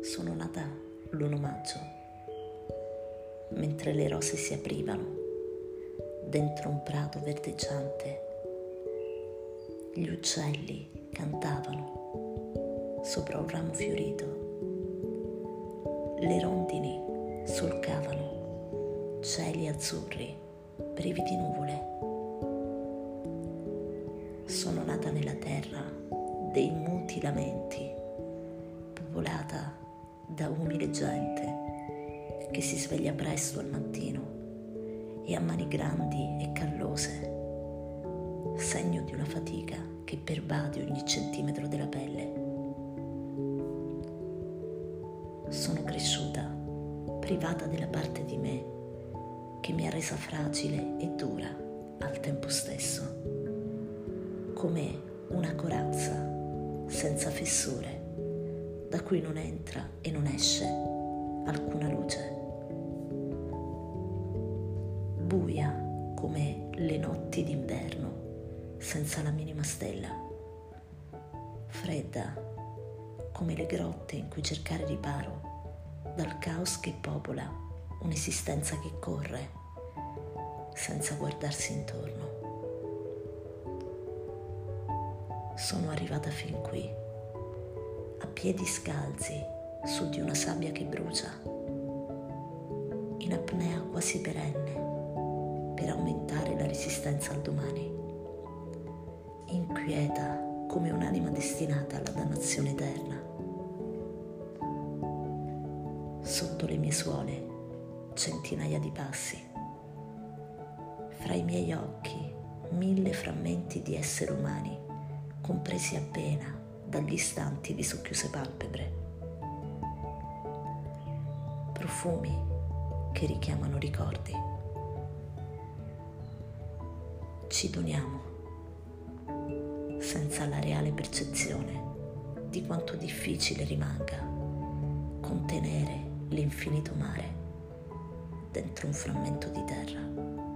Sono nata l'1 maggio, mentre le rose si aprivano dentro un prato verdeggiante. Gli uccelli cantavano sopra un ramo fiorito. Le rondini solcavano cieli azzurri privi di nuvole. Sono nata nella terra dei muti lamenti, popolata da umile gente che si sveglia presto al mattino e a mani grandi e callose, segno di una fatica che pervade ogni centimetro della pelle. Sono cresciuta privata della parte di me che mi ha resa fragile e dura al tempo stesso, come una corazza senza fessure da cui non entra e non esce alcuna luce. Buia come le notti d'inverno senza la minima stella, fredda come le grotte in cui cercare riparo dal caos che popola un'esistenza che corre senza guardarsi intorno. Sono arrivata fin qui, piedi scalzi su di una sabbia che brucia, in apnea quasi perenne per aumentare la resistenza al domani. Inquieta come un'anima destinata alla dannazione eterna. Sotto le mie suole centinaia di passi. Fra i miei occhi mille frammenti di esseri umani, compresi appena dagli istanti di socchiuse palpebre. Profumi che richiamano ricordi ci doniamo senza la reale percezione di quanto difficile rimanga contenere l'infinito mare dentro un frammento di terra.